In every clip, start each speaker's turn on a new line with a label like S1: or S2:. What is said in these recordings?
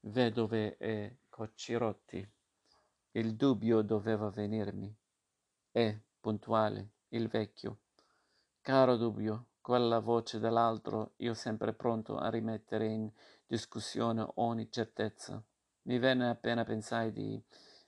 S1: vedove e coccirotti. Il dubbio doveva venirmi. E, puntuale, il vecchio. Caro dubbio, quella voce dell'altro, io sempre pronto a rimettere in discussione ogni certezza. Mi venne appena pensai di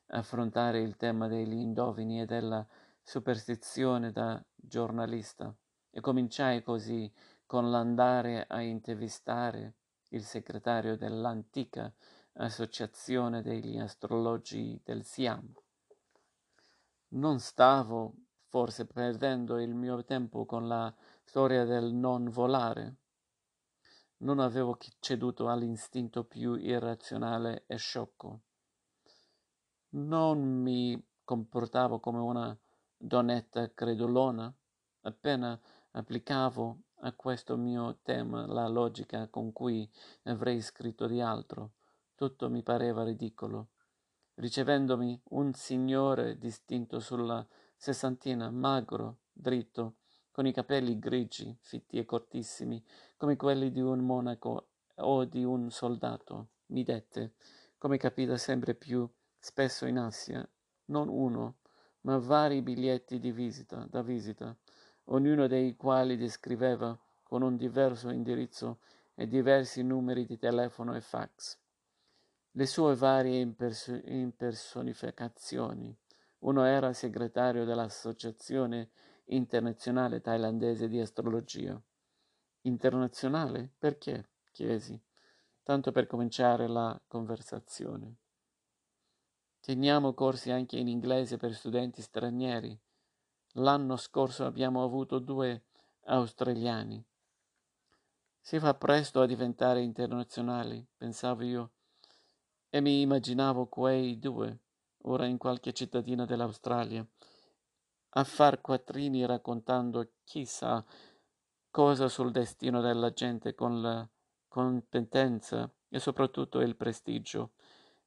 S1: affrontare il tema degli indovini e della superstizione da giornalista e cominciai così con l'andare a intervistare il segretario dell'antica associazione degli astrologi del Siam. Non stavo forse perdendo il mio tempo con la storia del non volare. Non avevo ceduto all'istinto più irrazionale e sciocco. Non mi comportavo come una donnetta credulona. Appena applicavo a questo mio tema la logica con cui avrei scritto di altro, tutto mi pareva ridicolo. Ricevendomi un signore distinto sulla sessantina, magro, dritto, con i capelli grigi, fitti e cortissimi, come quelli di un monaco o di un soldato, mi dette, come capita sempre più spesso in Asia, non uno, ma vari biglietti di visita, da visita, ognuno dei quali descriveva con un diverso indirizzo e diversi numeri di telefono e fax. Le sue varie imperso- impersonificazioni. Uno era segretario dell'Associazione Internazionale Thailandese di Astrologia. Internazionale? Perché? chiesi, tanto per cominciare la conversazione. Teniamo corsi anche in inglese per studenti stranieri. L'anno scorso abbiamo avuto due australiani. Si fa presto a diventare internazionali, pensavo io, e mi immaginavo quei due, ora in qualche cittadina dell'Australia, a far quattrini raccontando chissà cosa sul destino della gente con la competenza e soprattutto il prestigio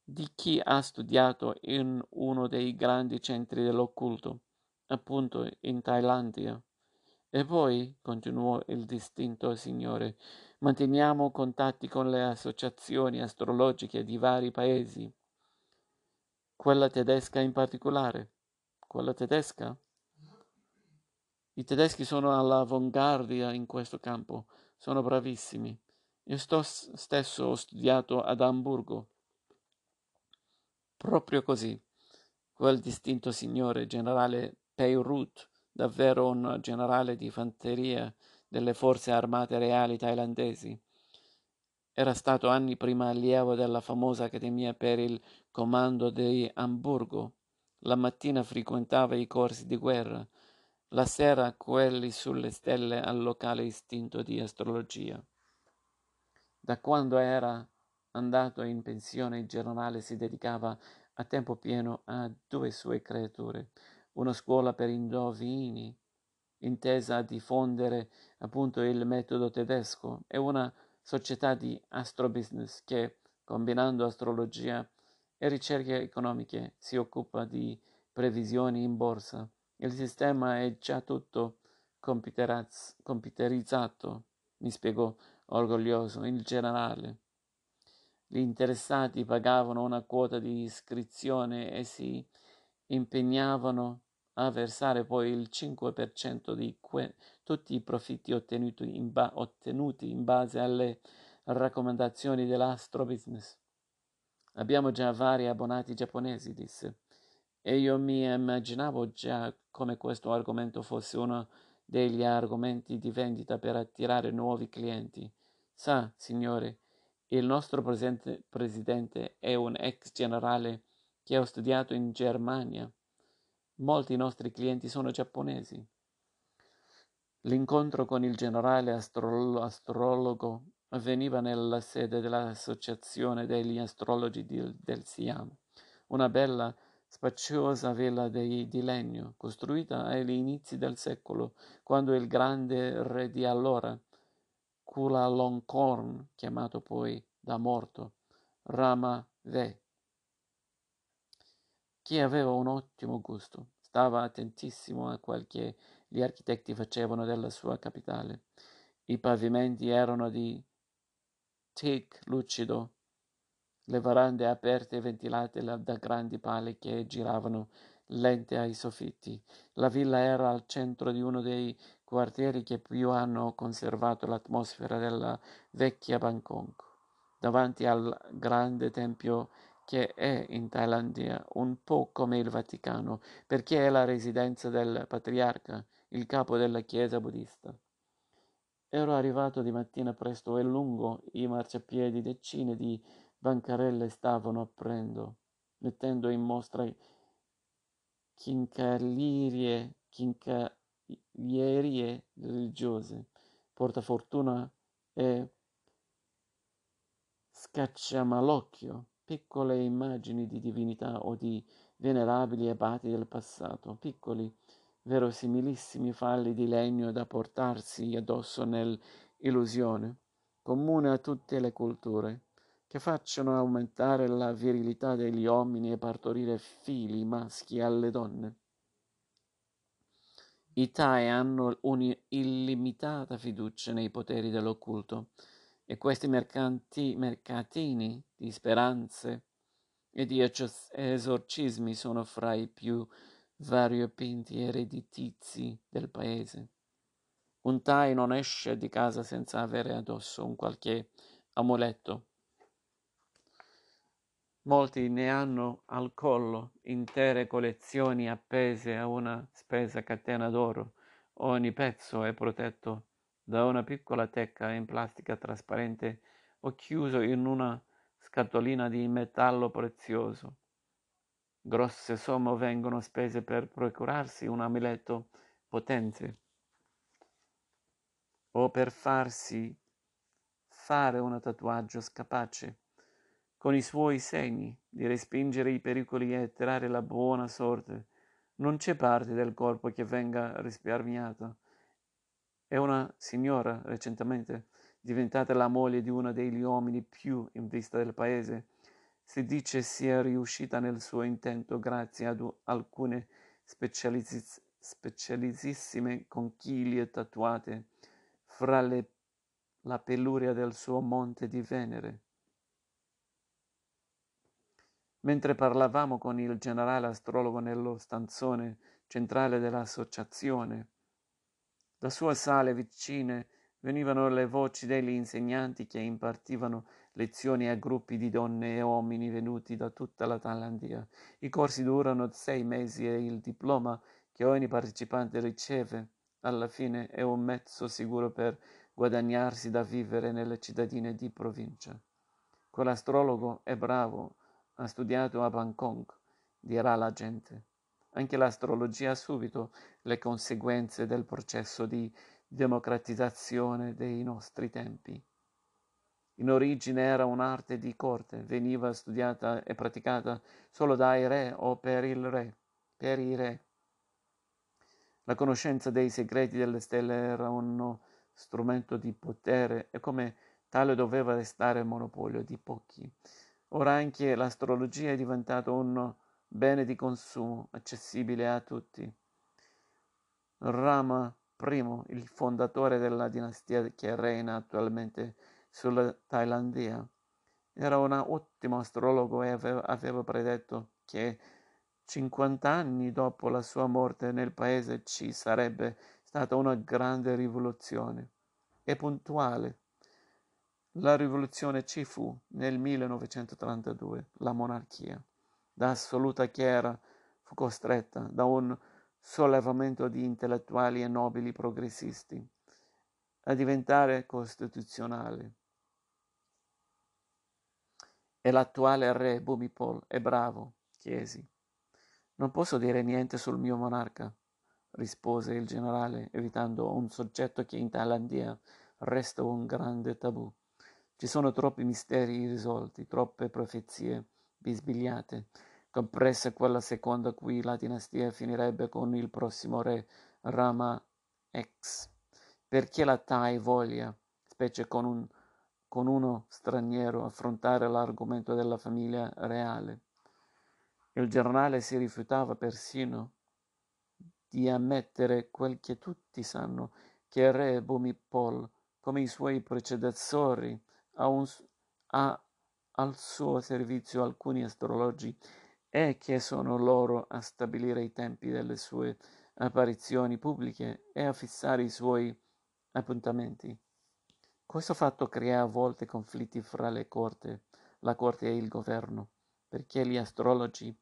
S1: di chi ha studiato in uno dei grandi centri dell'occulto, appunto in Thailandia. E poi, continuò il distinto signore, manteniamo contatti con le associazioni astrologiche di vari paesi, quella tedesca in particolare. Quella tedesca? I tedeschi sono all'avanguardia in questo campo, sono bravissimi. Io sto stesso ho studiato ad Amburgo Proprio così. Quel distinto signore, generale Peyrut, davvero un generale di fanteria delle forze armate reali thailandesi, era stato anni prima allievo della famosa Accademia per il Comando di Amburgo. La mattina frequentava i corsi di guerra, la sera quelli sulle stelle al locale istinto di astrologia. Da quando era Andato in pensione, il generale si dedicava a tempo pieno a due sue creature, una scuola per indovini, intesa a diffondere appunto il metodo tedesco, e una società di astrobusiness che, combinando astrologia e ricerche economiche, si occupa di previsioni in borsa. Il sistema è già tutto computerizzato, mi spiegò orgoglioso il generale. Gli interessati pagavano una quota di iscrizione e si impegnavano a versare poi il 5% di que- tutti i profitti ottenuti in, ba- ottenuti in base alle raccomandazioni dell'astrobusiness. Abbiamo già vari abbonati giapponesi, disse, e io mi immaginavo già come questo argomento fosse uno degli argomenti di vendita per attirare nuovi clienti. Sa, signore, il nostro presidente è un ex generale che ha studiato in Germania. Molti nostri clienti sono giapponesi. L'incontro con il generale astrolo- astrologo avveniva nella sede dell'Associazione degli Astrologi di, del Siam, una bella, spaciosa villa di, di legno, costruita agli inizi del secolo, quando il grande re di allora, Chulalongkorn, chiamato poi da morto, Rama Ve, che aveva un ottimo gusto, stava attentissimo a quel che gli architetti facevano della sua capitale. I pavimenti erano di teak lucido, le verande aperte e ventilate da grandi pale che giravano lente ai soffitti. La villa era al centro di uno dei quartieri che più hanno conservato l'atmosfera della vecchia Bangkok, davanti al grande tempio che è in Thailandia un po' come il Vaticano, perché è la residenza del patriarca, il capo della chiesa buddista. Ero arrivato di mattina presto e lungo i marciapiedi decine di bancarelle stavano aprendo, mettendo in mostra chincalierie, chincalierie religiose, portafortuna e scacciamalocchio, piccole immagini di divinità o di venerabili abati del passato, piccoli, verosimilissimi falli di legno da portarsi addosso nell'illusione, comune a tutte le culture, che facciano aumentare la virilità degli uomini e partorire figli maschi alle donne. I Thai hanno un'illimitata fiducia nei poteri dell'occulto e questi mercanti, mercatini di speranze e di esorcismi sono fra i più variopinti e redditizi del paese. Un Thai non esce di casa senza avere addosso un qualche amuleto Molti ne hanno al collo intere collezioni appese a una spessa catena d'oro. Ogni pezzo è protetto da una piccola tecca in plastica trasparente o chiuso in una scatolina di metallo prezioso. Grosse somme vengono spese per procurarsi un amuleto potente o per farsi fare un tatuaggio capace con i suoi segni di respingere i pericoli e attirare la buona sorte. Non c'è parte del corpo che venga risparmiata. È una signora, recentemente diventata la moglie di uno degli uomini più in vista del paese, si dice sia riuscita nel suo intento grazie ad alcune specializz- specialissime conchiglie tatuate fra le, la peluria del suo monte di Venere. Mentre parlavamo con il generale astrologo nello stanzone centrale dell'associazione, da sue sale vicine venivano le voci degli insegnanti che impartivano lezioni a gruppi di donne e uomini venuti da tutta la Thailandia. I corsi durano sei mesi e il diploma che ogni partecipante riceve alla fine è un mezzo sicuro per guadagnarsi da vivere nelle cittadine di provincia. Quell'astrologo è bravo ha studiato a Bangkok, dirà la gente. Anche l'astrologia ha subito le conseguenze del processo di democratizzazione dei nostri tempi. In origine era un'arte di corte, veniva studiata e praticata solo dai re o per il re, per i re. La conoscenza dei segreti delle stelle era uno strumento di potere e come tale doveva restare monopolio di pochi. Ora anche l'astrologia è diventata un bene di consumo accessibile a tutti. Rama I, il fondatore della dinastia che reina attualmente sulla Thailandia, era un ottimo astrologo e aveva, aveva predetto che 50 anni dopo la sua morte nel paese ci sarebbe stata una grande rivoluzione. È puntuale la rivoluzione ci fu nel 1932, la monarchia, da assoluta chiera, fu costretta da un sollevamento di intellettuali e nobili progressisti a diventare costituzionale. E l'attuale re Bhumipol è bravo, chiesi. Non posso dire niente sul mio monarca, rispose il generale, evitando un soggetto che in Thailandia resta un grande tabù. Ci sono troppi misteri irrisolti, troppe profezie bisbigliate, compresa quella secondo cui la dinastia finirebbe con il prossimo re Rama X. Perché la Thai voglia, specie con, un, con uno straniero, affrontare l'argomento della famiglia reale? Il giornale si rifiutava persino di ammettere quel che tutti sanno, che il re Bhumipol, come i suoi predecessori, ha, un, ha al suo servizio alcuni astrologi e che sono loro a stabilire i tempi delle sue apparizioni pubbliche e a fissare i suoi appuntamenti. Questo fatto crea a volte conflitti fra le corte, la corte e il governo, perché gli astrologi,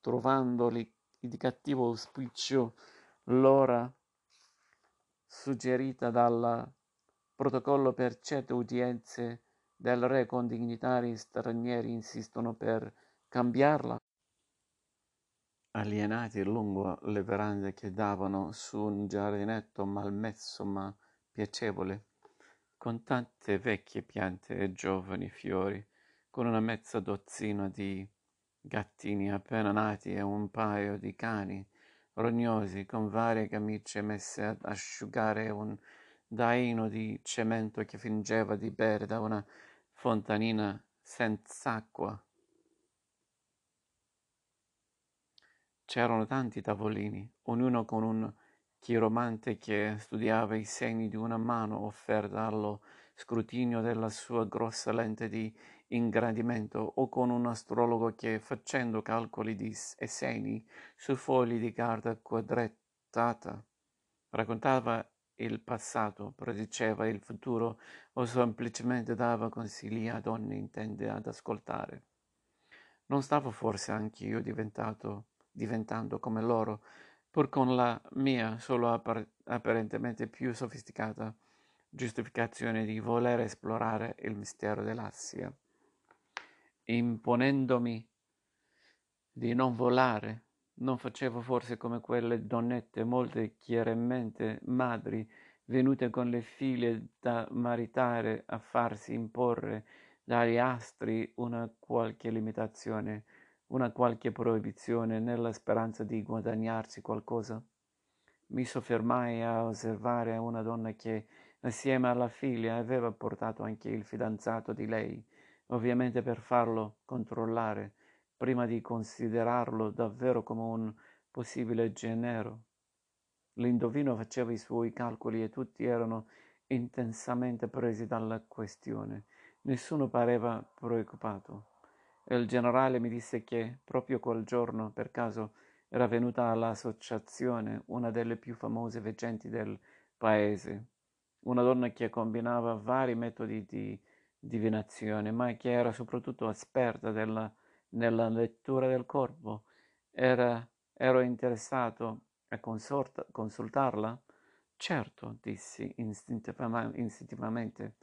S1: trovandoli di cattivo auspicio l'ora suggerita dal protocollo per certe udienze del re con dignitari stranieri insistono per cambiarla. Alienati lungo le verande che davano su un giardinetto malmesso ma piacevole, con tante vecchie piante e giovani fiori, con una mezza dozzina di gattini appena nati e un paio di cani rognosi con varie camicie messe ad asciugare un daino di cemento che fingeva di bere da una fontanina senz'acqua. C'erano tanti tavolini, ognuno con un chiromante che studiava i segni di una mano offerta allo scrutinio della sua grossa lente di ingrandimento o con un astrologo che, facendo calcoli di e segni su fogli di carta quadrettata, raccontava il passato, prediceva il futuro o semplicemente dava consigli a donne intende ad ascoltare. Non stavo forse anch'io diventando come loro, pur con la mia solo appar- apparentemente più sofisticata giustificazione di voler esplorare il mistero dell'Assia, imponendomi di non volare non facevo forse come quelle donnette molte chiaramente madri, venute con le figlie da maritare a farsi imporre dagli astri una qualche limitazione, una qualche proibizione nella speranza di guadagnarsi qualcosa? Mi soffermai a osservare una donna che, assieme alla figlia, aveva portato anche il fidanzato di lei, ovviamente per farlo controllare, prima di considerarlo davvero come un possibile genero. L'indovino faceva i suoi calcoli e tutti erano intensamente presi dalla questione. Nessuno pareva preoccupato. Il generale mi disse che proprio quel giorno, per caso, era venuta all'associazione una delle più famose veggenti del paese, una donna che combinava vari metodi di divinazione, ma che era soprattutto esperta della nella lettura del corpo. Era, ero interessato a consorta, consultarla? Certo, dissi istintivamente,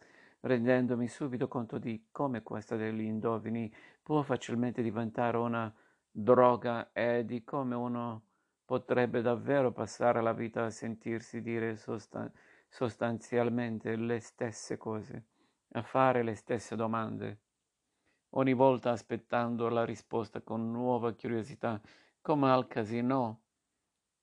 S1: rendendomi subito conto di come questa degli indovini può facilmente diventare una droga e di come uno potrebbe davvero passare la vita a sentirsi dire sostan- sostanzialmente le stesse cose, a fare le stesse domande ogni volta aspettando la risposta con nuova curiosità, come al casino,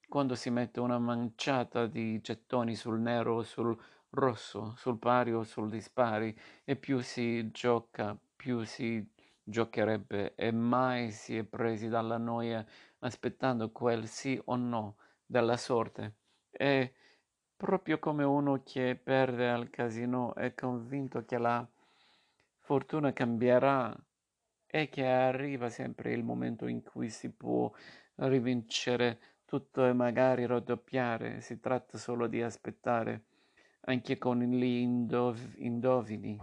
S1: quando si mette una manciata di gettoni sul nero o sul rosso, sul pari o sul dispari, e più si gioca, più si giocherebbe, e mai si è presi dalla noia aspettando quel sì o no della sorte. E proprio come uno che perde al casino è convinto che la fortuna cambierà e che arriva sempre il momento in cui si può rivincere tutto e magari raddoppiare, si tratta solo di aspettare, anche con gli indov- indovini.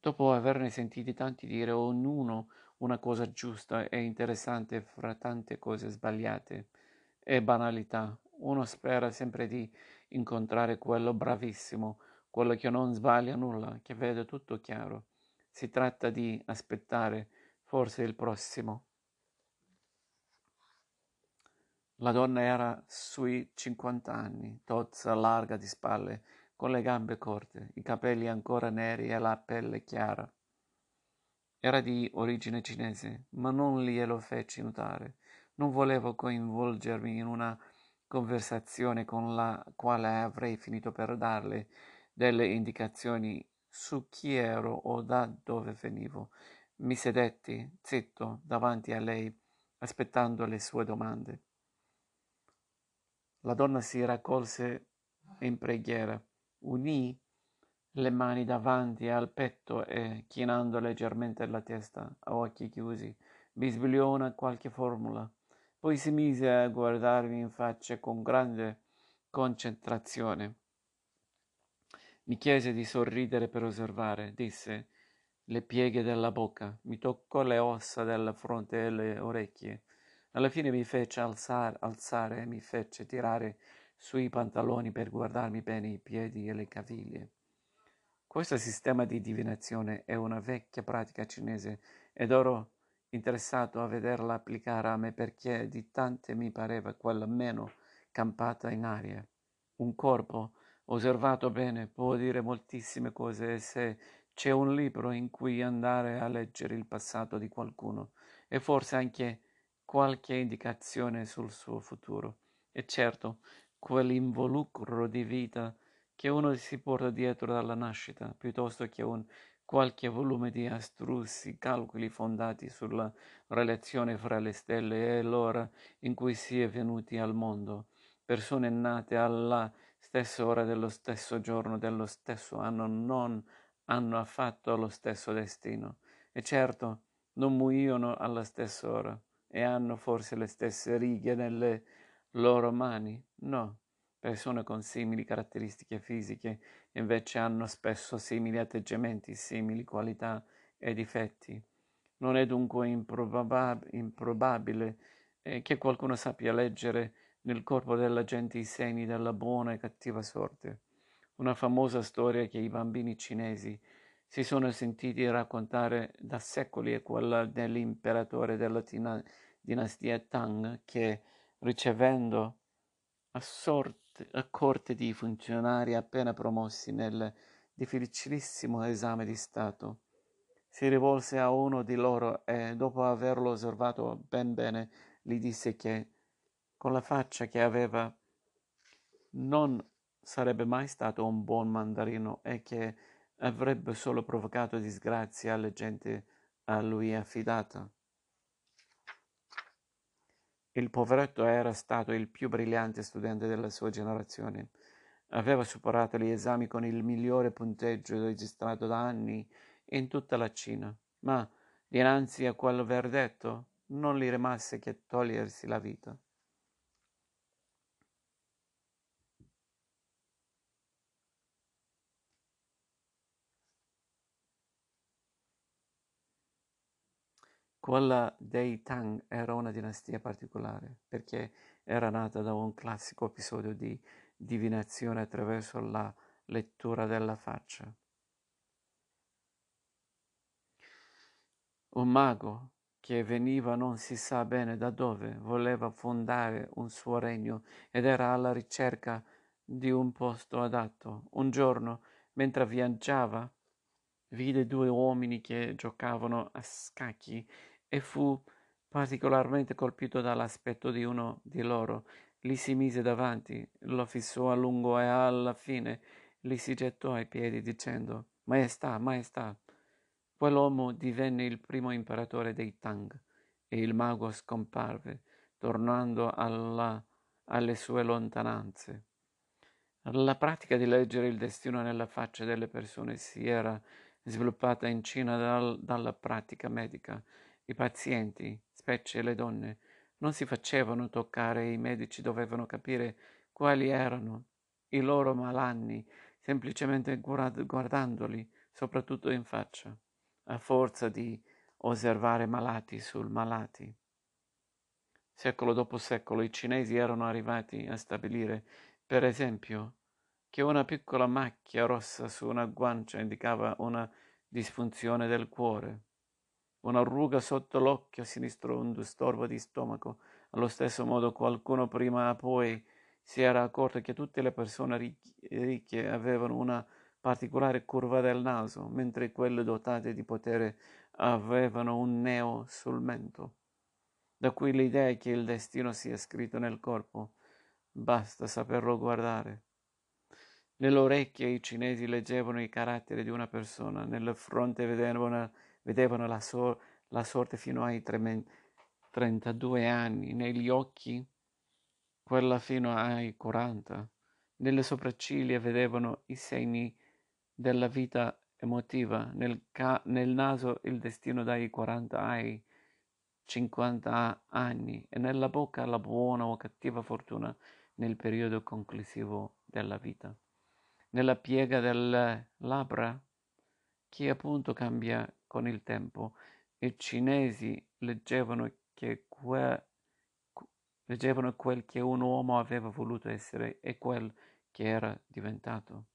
S1: Dopo averne sentiti tanti dire ognuno una cosa giusta e interessante fra tante cose sbagliate e banalità, uno spera sempre di incontrare quello bravissimo, quello che non sbaglia nulla, che vede tutto chiaro. Si tratta di aspettare forse il prossimo. La donna era sui 50 anni, tozza, larga di spalle, con le gambe corte, i capelli ancora neri e la pelle chiara. Era di origine cinese, ma non glielo feci notare. Non volevo coinvolgermi in una conversazione con la quale avrei finito per darle delle indicazioni su chi ero o da dove venivo. Mi sedetti, zitto, davanti a lei, aspettando le sue domande. La donna si raccolse in preghiera, unì le mani davanti al petto e, chinando leggermente la testa, a occhi chiusi, bisbigliò una qualche formula. Poi si mise a guardarmi in faccia con grande concentrazione. Mi chiese di sorridere per osservare, disse le pieghe della bocca, mi toccò le ossa della fronte e le orecchie. Alla fine mi fece alzare, alzare e mi fece tirare sui pantaloni per guardarmi bene i piedi e le caviglie. Questo sistema di divinazione è una vecchia pratica cinese ed ero interessato a vederla applicare a me perché di tante mi pareva quella meno campata in aria. Un corpo, osservato bene, può dire moltissime cose e se c'è un libro in cui andare a leggere il passato di qualcuno e forse anche qualche indicazione sul suo futuro. E certo, quell'involucro di vita che uno si porta dietro dalla nascita, piuttosto che un qualche volume di astrusi calcoli fondati sulla relazione fra le stelle e l'ora in cui si è venuti al mondo, persone nate alla stessa ora dello stesso giorno dello stesso anno non hanno affatto lo stesso destino e certo non muoiono alla stessa ora e hanno forse le stesse righe nelle loro mani? No, Persone con simili caratteristiche fisiche invece hanno spesso simili atteggiamenti, simili qualità e difetti. Non è dunque improbab- improbabile eh, che qualcuno sappia leggere nel corpo della gente i segni della buona e cattiva sorte. Una famosa storia che i bambini cinesi si sono sentiti raccontare da secoli è quella dell'imperatore della dinastia Tang che, ricevendo a sorte a corte di funzionari appena promossi nel difficilissimo esame di Stato. Si rivolse a uno di loro e, dopo averlo osservato ben bene, gli disse che, con la faccia che aveva, non sarebbe mai stato un buon mandarino e che avrebbe solo provocato disgrazia alle gente a lui affidata. Il poveretto era stato il più brillante studente della sua generazione. Aveva superato gli esami con il migliore punteggio registrato da anni in tutta la Cina, ma dinanzi a quel verdetto non gli rimase che togliersi la vita. Quella dei Tang era una dinastia particolare perché era nata da un classico episodio di divinazione attraverso la lettura della faccia. Un mago che veniva non si sa bene da dove, voleva fondare un suo regno ed era alla ricerca di un posto adatto. Un giorno, mentre viaggiava, vide due uomini che giocavano a scacchi e fu particolarmente colpito dall'aspetto di uno di loro. Gli si mise davanti, lo fissò a lungo e alla fine gli si gettò ai piedi dicendo Maestà, maestà. Quell'uomo divenne il primo imperatore dei Tang e il mago scomparve, tornando alla, alle sue lontananze. La pratica di leggere il destino nella faccia delle persone si era sviluppata in Cina dal, dalla pratica medica i pazienti, specie le donne, non si facevano toccare e i medici dovevano capire quali erano i loro malanni semplicemente guardandoli, soprattutto in faccia, a forza di osservare malati sul malati. Secolo dopo secolo i cinesi erano arrivati a stabilire, per esempio, che una piccola macchia rossa su una guancia indicava una disfunzione del cuore una ruga sotto l'occhio sinistro, un disturbo di stomaco. Allo stesso modo qualcuno prima o poi si era accorto che tutte le persone ricche avevano una particolare curva del naso, mentre quelle dotate di potere avevano un neo sul mento. Da qui l'idea che il destino sia scritto nel corpo, basta saperlo guardare. Nelle orecchie i cinesi leggevano i caratteri di una persona, nella fronte vedevano vedevano la, so- la sorte fino ai tre- 32 anni, negli occhi quella fino ai 40, nelle sopracciglia vedevano i segni della vita emotiva, nel, ca- nel naso il destino dai 40 ai 50 anni e nella bocca la buona o cattiva fortuna nel periodo conclusivo della vita. Nella piega delle labbra, che appunto cambia con il tempo, i cinesi leggevano, che que- leggevano quel che un uomo aveva voluto essere e quel che era diventato.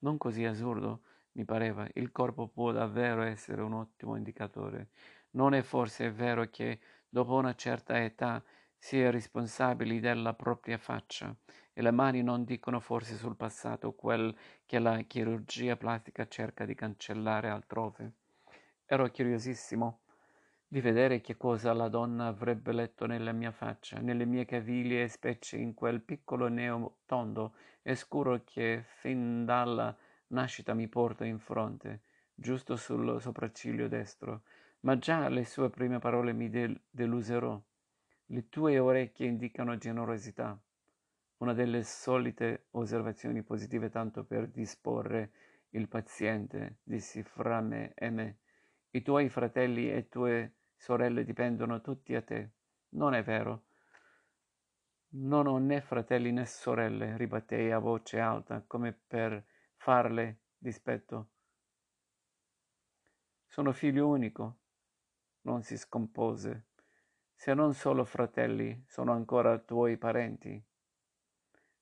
S1: Non così assurdo, mi pareva, il corpo può davvero essere un ottimo indicatore. Non è forse vero che dopo una certa età si è responsabili della propria faccia e le mani non dicono forse sul passato quel che la chirurgia plastica cerca di cancellare altrove. Ero curiosissimo di vedere che cosa la donna avrebbe letto nella mia faccia, nelle mie caviglie, specie in quel piccolo neo tondo e scuro che fin dalla nascita mi porta in fronte, giusto sul sopracciglio destro. Ma già le sue prime parole mi del- delusero. Le tue orecchie indicano generosità. Una delle solite osservazioni positive tanto per disporre il paziente, dissi fra me e me. I tuoi fratelli e tue sorelle dipendono tutti a te. Non è vero. Non ho né fratelli né sorelle, ribattei a voce alta, come per farle dispetto. Sono figlio unico. Non si scompose. Se non solo fratelli, sono ancora tuoi parenti.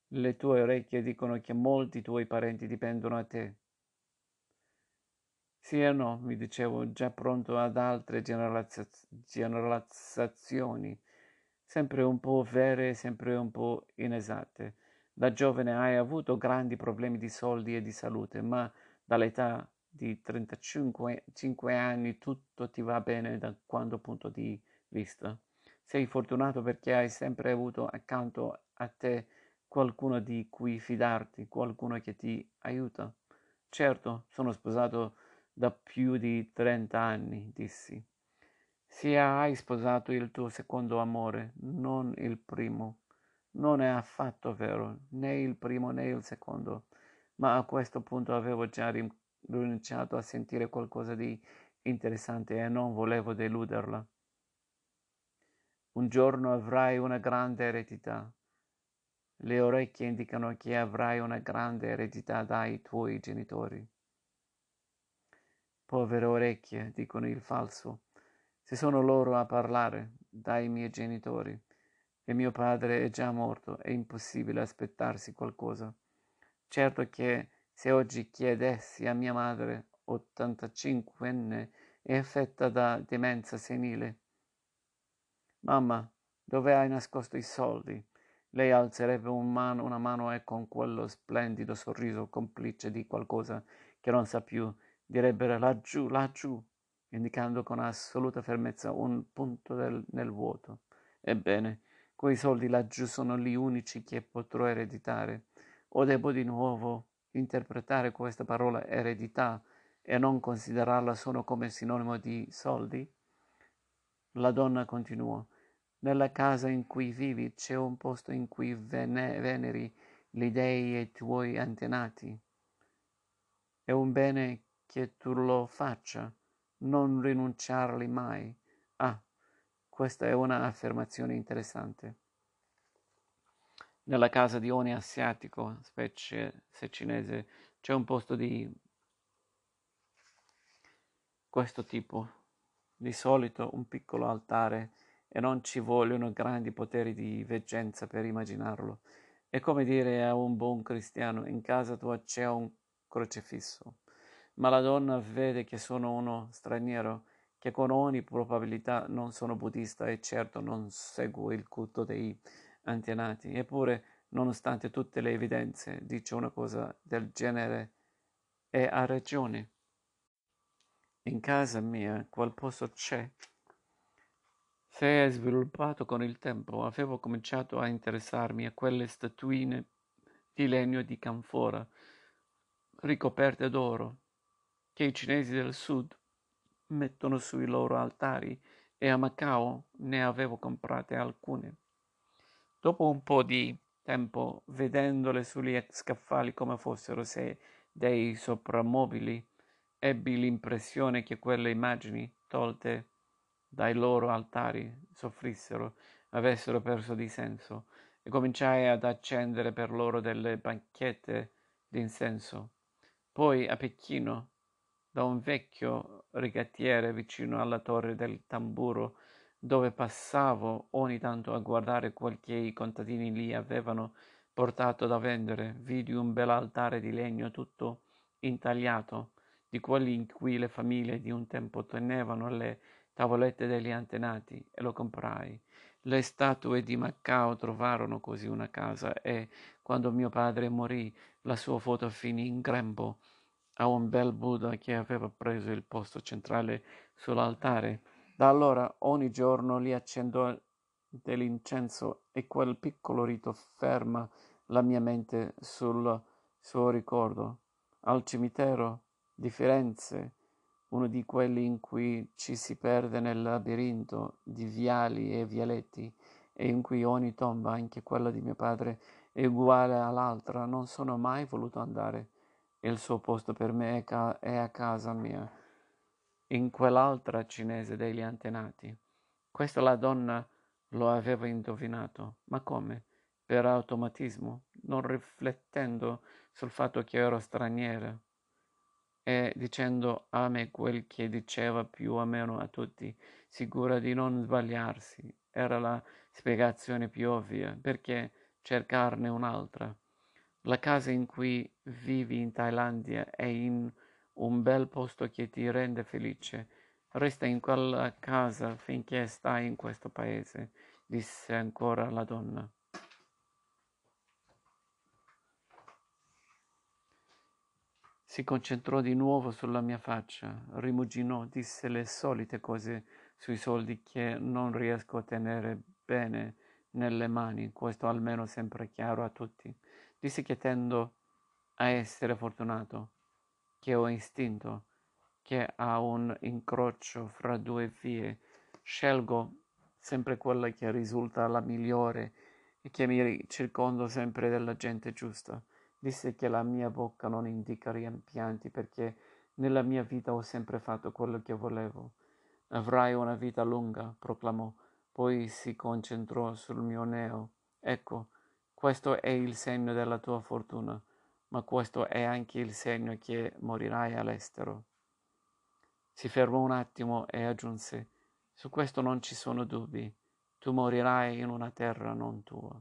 S1: Le tue orecchie dicono che molti tuoi parenti dipendono a te. Sì e no, mi dicevo, già pronto ad altre generalizzazioni, sempre un po' vere, sempre un po' inesatte. Da giovane hai avuto grandi problemi di soldi e di salute, ma dall'età di 35 anni tutto ti va bene da quando punto di vista. Sei fortunato perché hai sempre avuto accanto a te qualcuno di cui fidarti, qualcuno che ti aiuta. Certo, sono sposato da più di 30 anni, dissi. Sia hai sposato il tuo secondo amore, non il primo. Non è affatto vero, né il primo né il secondo, ma a questo punto avevo già rinunciato a sentire qualcosa di interessante e non volevo deluderla. Un giorno avrai una grande eredità. Le orecchie indicano che avrai una grande eredità dai tuoi genitori. Povere orecchie, dicono il falso, se sono loro a parlare, dai miei genitori. E mio padre è già morto, è impossibile aspettarsi qualcosa. Certo che se oggi chiedessi a mia madre, 85enne, è affetta da demenza senile. Mamma, dove hai nascosto i soldi? Lei alzerebbe un mano, una mano e con quello splendido sorriso complice di qualcosa che non sa più direbbero laggiù, laggiù, indicando con assoluta fermezza un punto del, nel vuoto. Ebbene, quei soldi laggiù sono gli unici che potrò ereditare. O devo di nuovo interpretare questa parola eredità e non considerarla solo come sinonimo di soldi? La donna continuò. Nella casa in cui vivi c'è un posto in cui vene- veneri gli dei e i tuoi antenati. È un bene che tu lo faccia, non rinunciarli mai. Ah, questa è una affermazione interessante. Nella casa di ogni asiatico, specie se cinese, c'è un posto di questo tipo. Di solito un piccolo altare e non ci vogliono grandi poteri di veggenza per immaginarlo. È come dire a un buon cristiano, in casa tua c'è un crocefisso ma la donna vede che sono uno straniero, che con ogni probabilità non sono buddista e certo non seguo il culto dei antenati. Eppure, nonostante tutte le evidenze, dice una cosa del genere e ha ragione. In casa mia quel posto c'è. Si è sviluppato con il tempo. Avevo cominciato a interessarmi a quelle statuine di legno di canfora ricoperte d'oro che i cinesi del sud mettono sui loro altari e a Macao ne avevo comprate alcune. Dopo un po' di tempo, vedendole sugli scaffali come fossero, se dei soprammobili, ebbi l'impressione che quelle immagini, tolte dai loro altari, soffrissero, avessero perso di senso, e cominciai ad accendere per loro delle banchette d'incenso. Poi a Pechino, da un vecchio rigattiere vicino alla torre del tamburo, dove passavo ogni tanto a guardare quel che i contadini lì avevano portato da vendere, vidi un bel altare di legno tutto intagliato, di quelli in cui le famiglie di un tempo tenevano le tavolette degli antenati, e lo comprai. Le statue di Macao trovarono così una casa e, quando mio padre morì, la sua foto finì in grembo a un bel Buddha che aveva preso il posto centrale sull'altare. Da allora ogni giorno li accendo dell'incenso e quel piccolo rito ferma la mia mente sul suo ricordo. Al cimitero di Firenze, uno di quelli in cui ci si perde nel labirinto di viali e vialetti e in cui ogni tomba, anche quella di mio padre, è uguale all'altra, non sono mai voluto andare. Il suo posto per me è, ca- è a casa mia, in quell'altra cinese degli antenati. Questa la donna lo aveva indovinato. Ma come? Per automatismo, non riflettendo sul fatto che ero straniera e dicendo a me quel che diceva più o meno a tutti, sicura di non sbagliarsi. Era la spiegazione più ovvia, perché cercarne un'altra. La casa in cui vivi in Thailandia è in un bel posto che ti rende felice. Resta in quella casa finché stai in questo paese, disse ancora la donna. Si concentrò di nuovo sulla mia faccia, rimuginò, disse le solite cose sui soldi che non riesco a tenere bene nelle mani, questo almeno sempre chiaro a tutti. Disse che tendo a essere fortunato, che ho istinto, che ha un incrocio fra due vie. Scelgo sempre quella che risulta la migliore e che mi circondo sempre della gente giusta. Disse che la mia bocca non indica rimpianti perché nella mia vita ho sempre fatto quello che volevo. Avrai una vita lunga, proclamò, poi si concentrò sul mio neo. Ecco, questo è il segno della tua fortuna ma questo è anche il segno che morirai all'estero. Si fermò un attimo e aggiunse, su questo non ci sono dubbi, tu morirai in una terra non tua.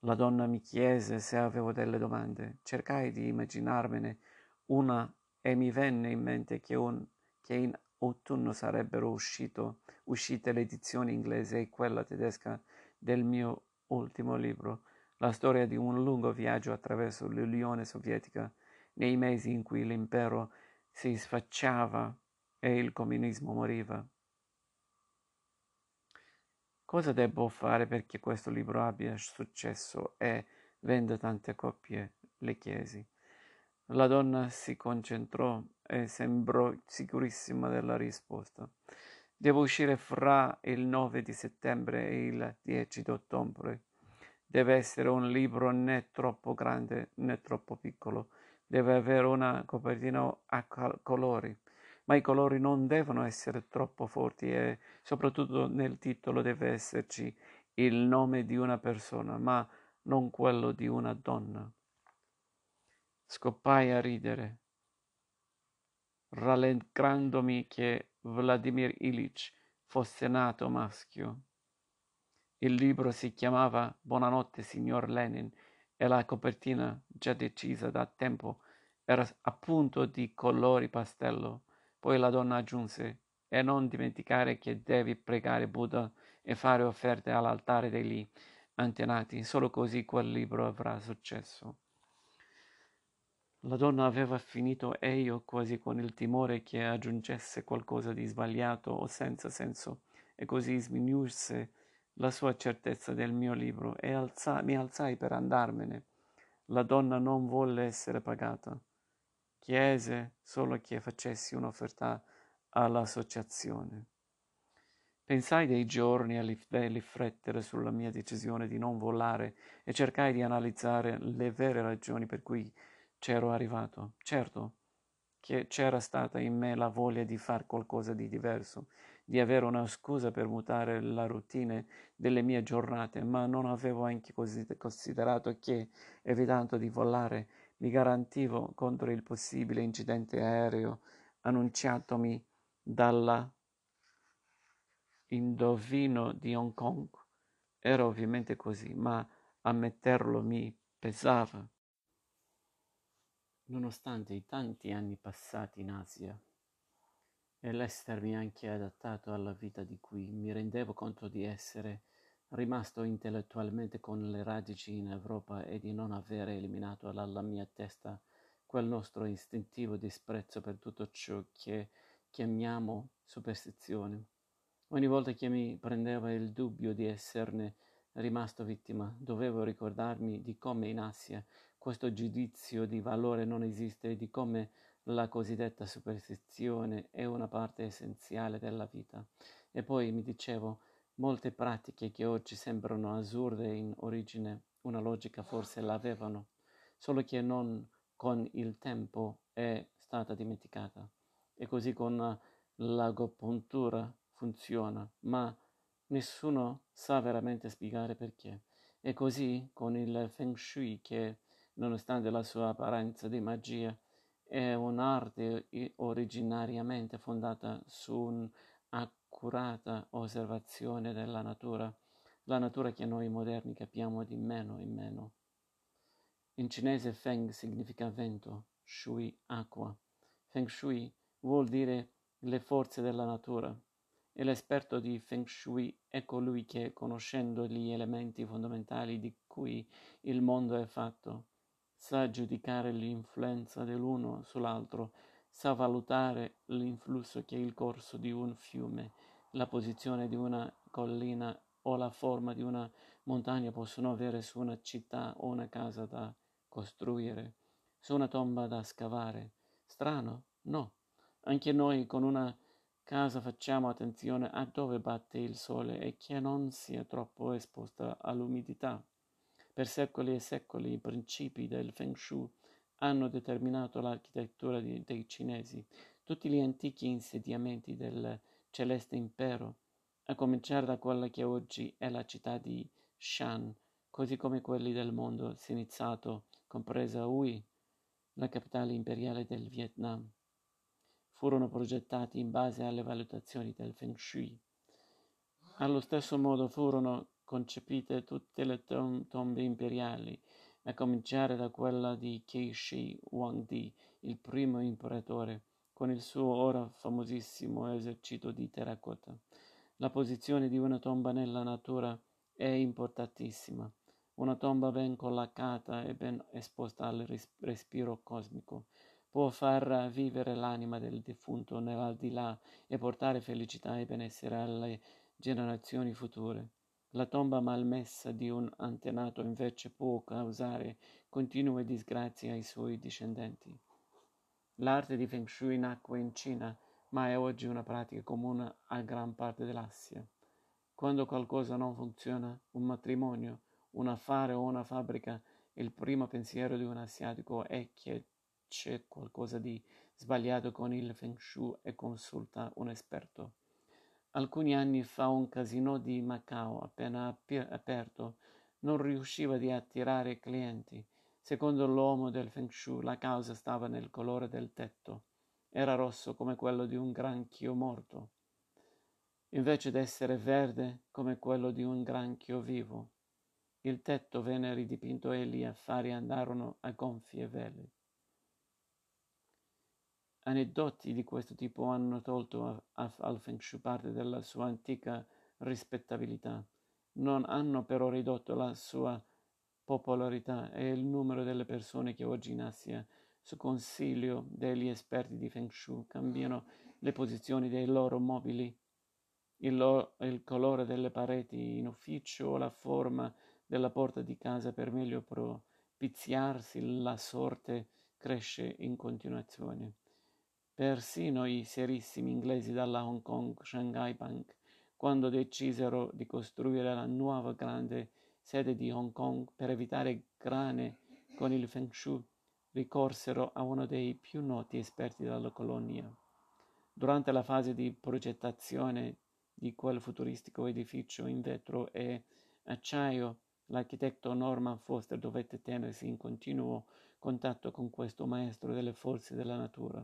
S1: La donna mi chiese se avevo delle domande. Cercai di immaginarmene una e mi venne in mente che, un, che in autunno sarebbero uscito, uscite l'edizione inglese e quella tedesca del mio ultimo libro la storia di un lungo viaggio attraverso l'Unione Sovietica nei mesi in cui l'impero si sfacciava e il comunismo moriva. Cosa devo fare perché questo libro abbia successo e venda tante copie? le chiesi. La donna si concentrò e sembrò sicurissima della risposta. Devo uscire fra il 9 di settembre e il 10 di ottobre. Deve essere un libro né troppo grande né troppo piccolo. Deve avere una copertina a colori, ma i colori non devono essere troppo forti e soprattutto nel titolo deve esserci il nome di una persona, ma non quello di una donna. Scoppai a ridere, rallegrandomi che Vladimir Ilich fosse nato maschio. Il libro si chiamava Buonanotte, signor Lenin e la copertina, già decisa da tempo, era appunto di colori pastello. Poi la donna aggiunse, e non dimenticare che devi pregare Buddha e fare offerte all'altare degli antenati, solo così quel libro avrà successo. La donna aveva finito e io, quasi con il timore che aggiungesse qualcosa di sbagliato o senza senso, e così sminuisse la sua certezza del mio libro e alza- mi alzai per andarmene. La donna non volle essere pagata. Chiese solo che facessi un'offerta all'associazione. Pensai dei giorni a riflettere sulla mia decisione di non volare e cercai di analizzare le vere ragioni per cui c'ero arrivato. Certo che c'era stata in me la voglia di fare qualcosa di diverso, di avere una scusa per mutare la routine delle mie giornate, ma non avevo anche considerato che, evitando di volare, mi garantivo contro il possibile incidente aereo annunciatomi dalla indovino di Hong Kong. Era ovviamente così, ma ammetterlo mi pesava. Nonostante i tanti anni passati in Asia e l'essermi anche adattato alla vita di qui, mi rendevo conto di essere rimasto intellettualmente con le radici in Europa e di non avere eliminato dalla mia testa quel nostro istintivo disprezzo per tutto ciò che chiamiamo superstizione. Ogni volta che mi prendeva il dubbio di esserne rimasto vittima, dovevo ricordarmi di come in Asia questo giudizio di valore non esiste e di come la cosiddetta superstizione è una parte essenziale della vita. E poi mi dicevo, molte pratiche che oggi sembrano assurde in origine, una logica forse l'avevano, solo che non con il tempo è stata dimenticata. E così con l'agopuntura funziona, ma nessuno sa veramente spiegare perché. E così con il Feng Shui che, nonostante la sua apparenza di magia, è un'arte originariamente fondata su un'accurata osservazione della natura, la natura che noi moderni capiamo di meno in meno. In cinese Feng significa vento, Shui acqua. Feng Shui vuol dire le forze della natura e l'esperto di Feng Shui è colui che, conoscendo gli elementi fondamentali di cui il mondo è fatto, sa giudicare l'influenza dell'uno sull'altro, sa valutare l'influsso che il corso di un fiume, la posizione di una collina o la forma di una montagna possono avere su una città o una casa da costruire, su una tomba da scavare. Strano? No. Anche noi con una casa facciamo attenzione a dove batte il sole e che non sia troppo esposta all'umidità. Per secoli e secoli i principi del Feng Shui hanno determinato l'architettura di, dei cinesi, tutti gli antichi insediamenti del celeste impero, a cominciare da quella che oggi è la città di Shan, così come quelli del mondo sinizzato, compresa Hui, la capitale imperiale del Vietnam furono progettati in base alle valutazioni del Feng Shui. Allo stesso modo furono concepite tutte le tom- tombe imperiali, a cominciare da quella di Keishi Huangdi, il primo imperatore, con il suo ora famosissimo esercito di terracotta. La posizione di una tomba nella natura è importantissima. Una tomba ben collocata e ben esposta al ris- respiro cosmico può far vivere l'anima del defunto nell'aldilà e portare felicità e benessere alle generazioni future. La tomba malmessa di un antenato invece può causare continue disgrazie ai suoi discendenti. L'arte di Feng Shui nacque in Cina, ma è oggi una pratica comune a gran parte dell'Asia. Quando qualcosa non funziona, un matrimonio, un affare o una fabbrica, il primo pensiero di un asiatico è che c'è qualcosa di sbagliato con il Feng Shui e consulta un esperto. Alcuni anni fa un casino di Macao, appena aperto, non riusciva di attirare clienti. Secondo l'uomo del Feng Shui, la causa stava nel colore del tetto. Era rosso come quello di un granchio morto, invece d'essere verde come quello di un granchio vivo. Il tetto venne ridipinto e gli affari andarono a gonfie vele. Aneddoti di questo tipo hanno tolto al Feng Shui parte della sua antica rispettabilità, non hanno però ridotto la sua popolarità e il numero delle persone che oggi in Asia, su consiglio degli esperti di Feng Shui, cambiano le posizioni dei loro mobili, il, lo- il colore delle pareti in ufficio la forma della porta di casa per meglio propiziarsi la sorte cresce in continuazione. Persino i serissimi inglesi dalla Hong Kong Shanghai Bank, quando decisero di costruire la nuova grande sede di Hong Kong per evitare grane con il Feng Shui, ricorsero a uno dei più noti esperti della colonia. Durante la fase di progettazione di quel futuristico edificio in vetro e acciaio, l'architetto Norman Foster dovette tenersi in continuo contatto con questo maestro delle forze della natura,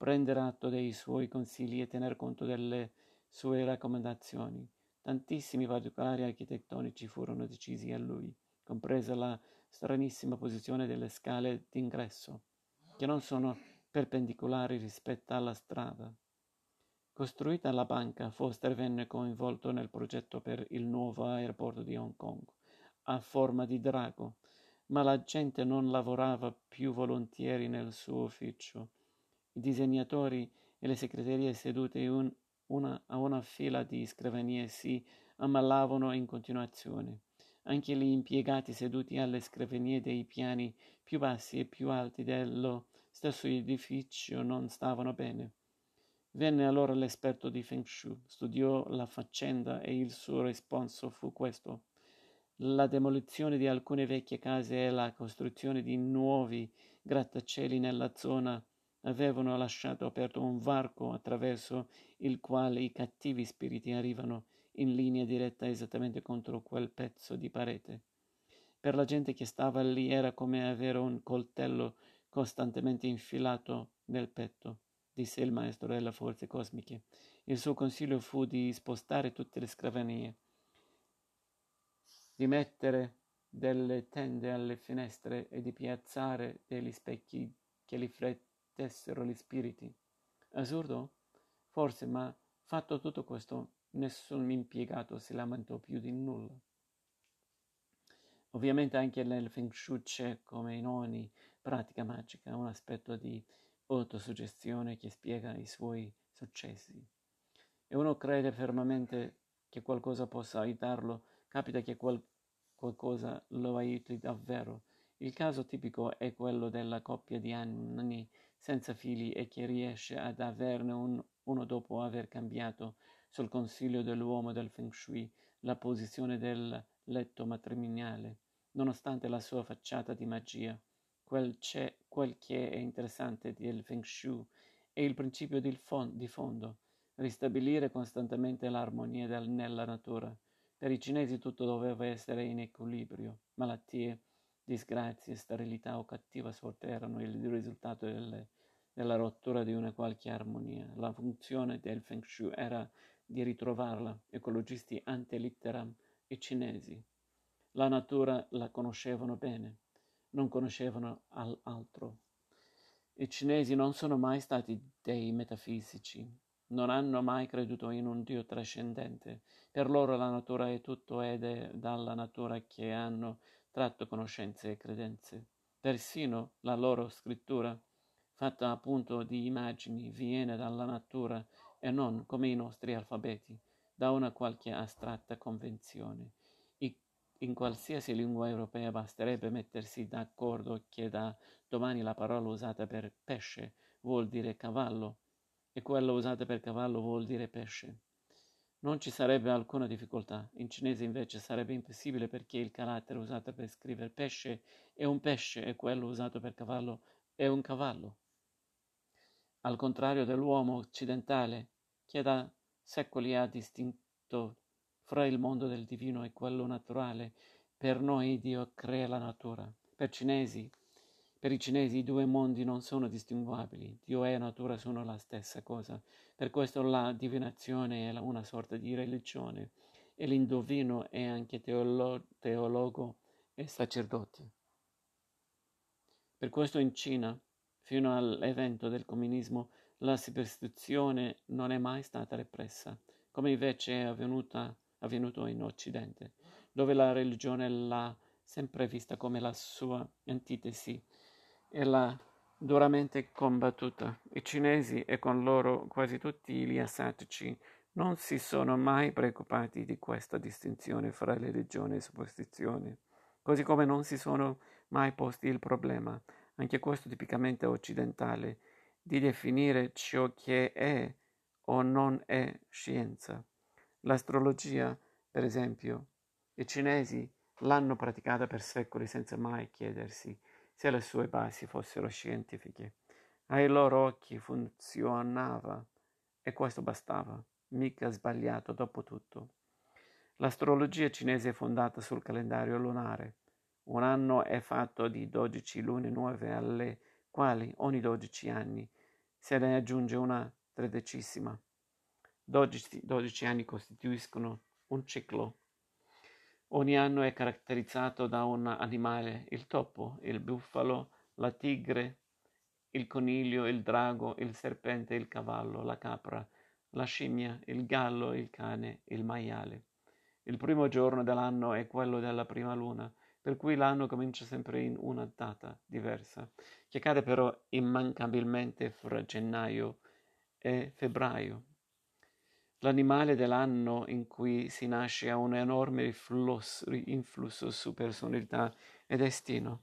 S1: prendere atto dei suoi consigli e tener conto delle sue raccomandazioni. Tantissimi particolari architettonici furono decisi a lui, compresa la stranissima posizione delle scale d'ingresso, che non sono perpendicolari rispetto alla strada. Costruita la banca, Foster venne coinvolto nel progetto per il nuovo aeroporto di Hong Kong, a forma di drago, ma la gente non lavorava più volentieri nel suo ufficio. I disegnatori e le segreterie sedute un, una, a una fila di scrivanie si ammalavano in continuazione. Anche gli impiegati seduti alle scrivanie dei piani più bassi e più alti dello stesso edificio non stavano bene. Venne allora l'esperto di Feng Shui, studiò la faccenda e il suo risponso fu questo. La demolizione di alcune vecchie case e la costruzione di nuovi grattacieli nella zona avevano lasciato aperto un varco attraverso il quale i cattivi spiriti arrivano in linea diretta esattamente contro quel pezzo di parete. Per la gente che stava lì era come avere un coltello costantemente infilato nel petto, disse il maestro delle forze cosmiche. Il suo consiglio fu di spostare tutte le scrivanie di mettere delle tende alle finestre e di piazzare degli specchi che riflettessero gli spiriti. Assurdo? Forse, ma fatto tutto questo, nessun impiegato si lamentò più di nulla. Ovviamente anche nel Feng Shui c'è, come in ogni pratica magica, un aspetto di autosuggestione che spiega i suoi successi. E uno crede fermamente che qualcosa possa aiutarlo, capita che qual- qualcosa lo aiuti davvero. Il caso tipico è quello della coppia di anni senza figli e che riesce ad averne un, uno dopo aver cambiato, sul consiglio dell'uomo del Feng Shui, la posizione del letto matrimoniale, nonostante la sua facciata di magia. Quel, quel che è interessante del Feng Shui è il principio di, fond- di fondo, ristabilire costantemente l'armonia del, nella natura per i cinesi tutto doveva essere in equilibrio. Malattie, disgrazie, sterilità o cattiva sorte erano il risultato delle, della rottura di una qualche armonia. La funzione del Feng Shui era di ritrovarla, ecologisti ante litteram e cinesi. La natura la conoscevano bene, non conoscevano altro. I cinesi non sono mai stati dei metafisici, non hanno mai creduto in un Dio trascendente. Per loro la natura è tutto ed è dalla natura che hanno tratto conoscenze e credenze. Persino la loro scrittura, fatta appunto di immagini, viene dalla natura e non, come i nostri alfabeti, da una qualche astratta convenzione. in qualsiasi lingua europea basterebbe mettersi d'accordo che da domani la parola usata per pesce vuol dire cavallo e quella usata per cavallo vuol dire pesce. Non ci sarebbe alcuna difficoltà. In cinese invece sarebbe impossibile perché il carattere usato per scrivere pesce è un pesce e quello usato per cavallo è un cavallo. Al contrario dell'uomo occidentale, che da secoli ha distinto fra il mondo del divino e quello naturale, per noi Dio crea la natura. Per cinesi per i cinesi i due mondi non sono distinguabili, Dio e natura sono la stessa cosa. Per questo la divinazione è una sorta di religione e l'indovino è anche teolo- teologo e sacerdote. Per questo in Cina, fino all'evento del comunismo, la superstizione non è mai stata repressa, come invece è avvenuta, avvenuto in Occidente, dove la religione l'ha sempre vista come la sua antitesi e l'ha duramente combattuta. I cinesi e con loro quasi tutti gli asiatici non si sono mai preoccupati di questa distinzione fra religione e superstizione, così come non si sono mai posti il problema, anche questo tipicamente occidentale, di definire ciò che è o non è scienza. L'astrologia, per esempio, i cinesi l'hanno praticata per secoli senza mai chiedersi se le sue basi fossero scientifiche. Ai loro occhi funzionava e questo bastava, mica sbagliato dopo tutto. L'astrologia cinese è fondata sul calendario lunare. Un anno è fatto di 12 lune nuove alle quali ogni 12 anni se ne aggiunge una tredicesima. 12, 12 anni costituiscono un ciclo. Ogni anno è caratterizzato da un animale, il topo, il bufalo, la tigre, il coniglio, il drago, il serpente, il cavallo, la capra, la scimmia, il gallo, il cane, il maiale. Il primo giorno dell'anno è quello della prima luna, per cui l'anno comincia sempre in una data diversa, che cade però immancabilmente fra gennaio e febbraio. L'animale dell'anno in cui si nasce ha un enorme influsso, su personalità e destino.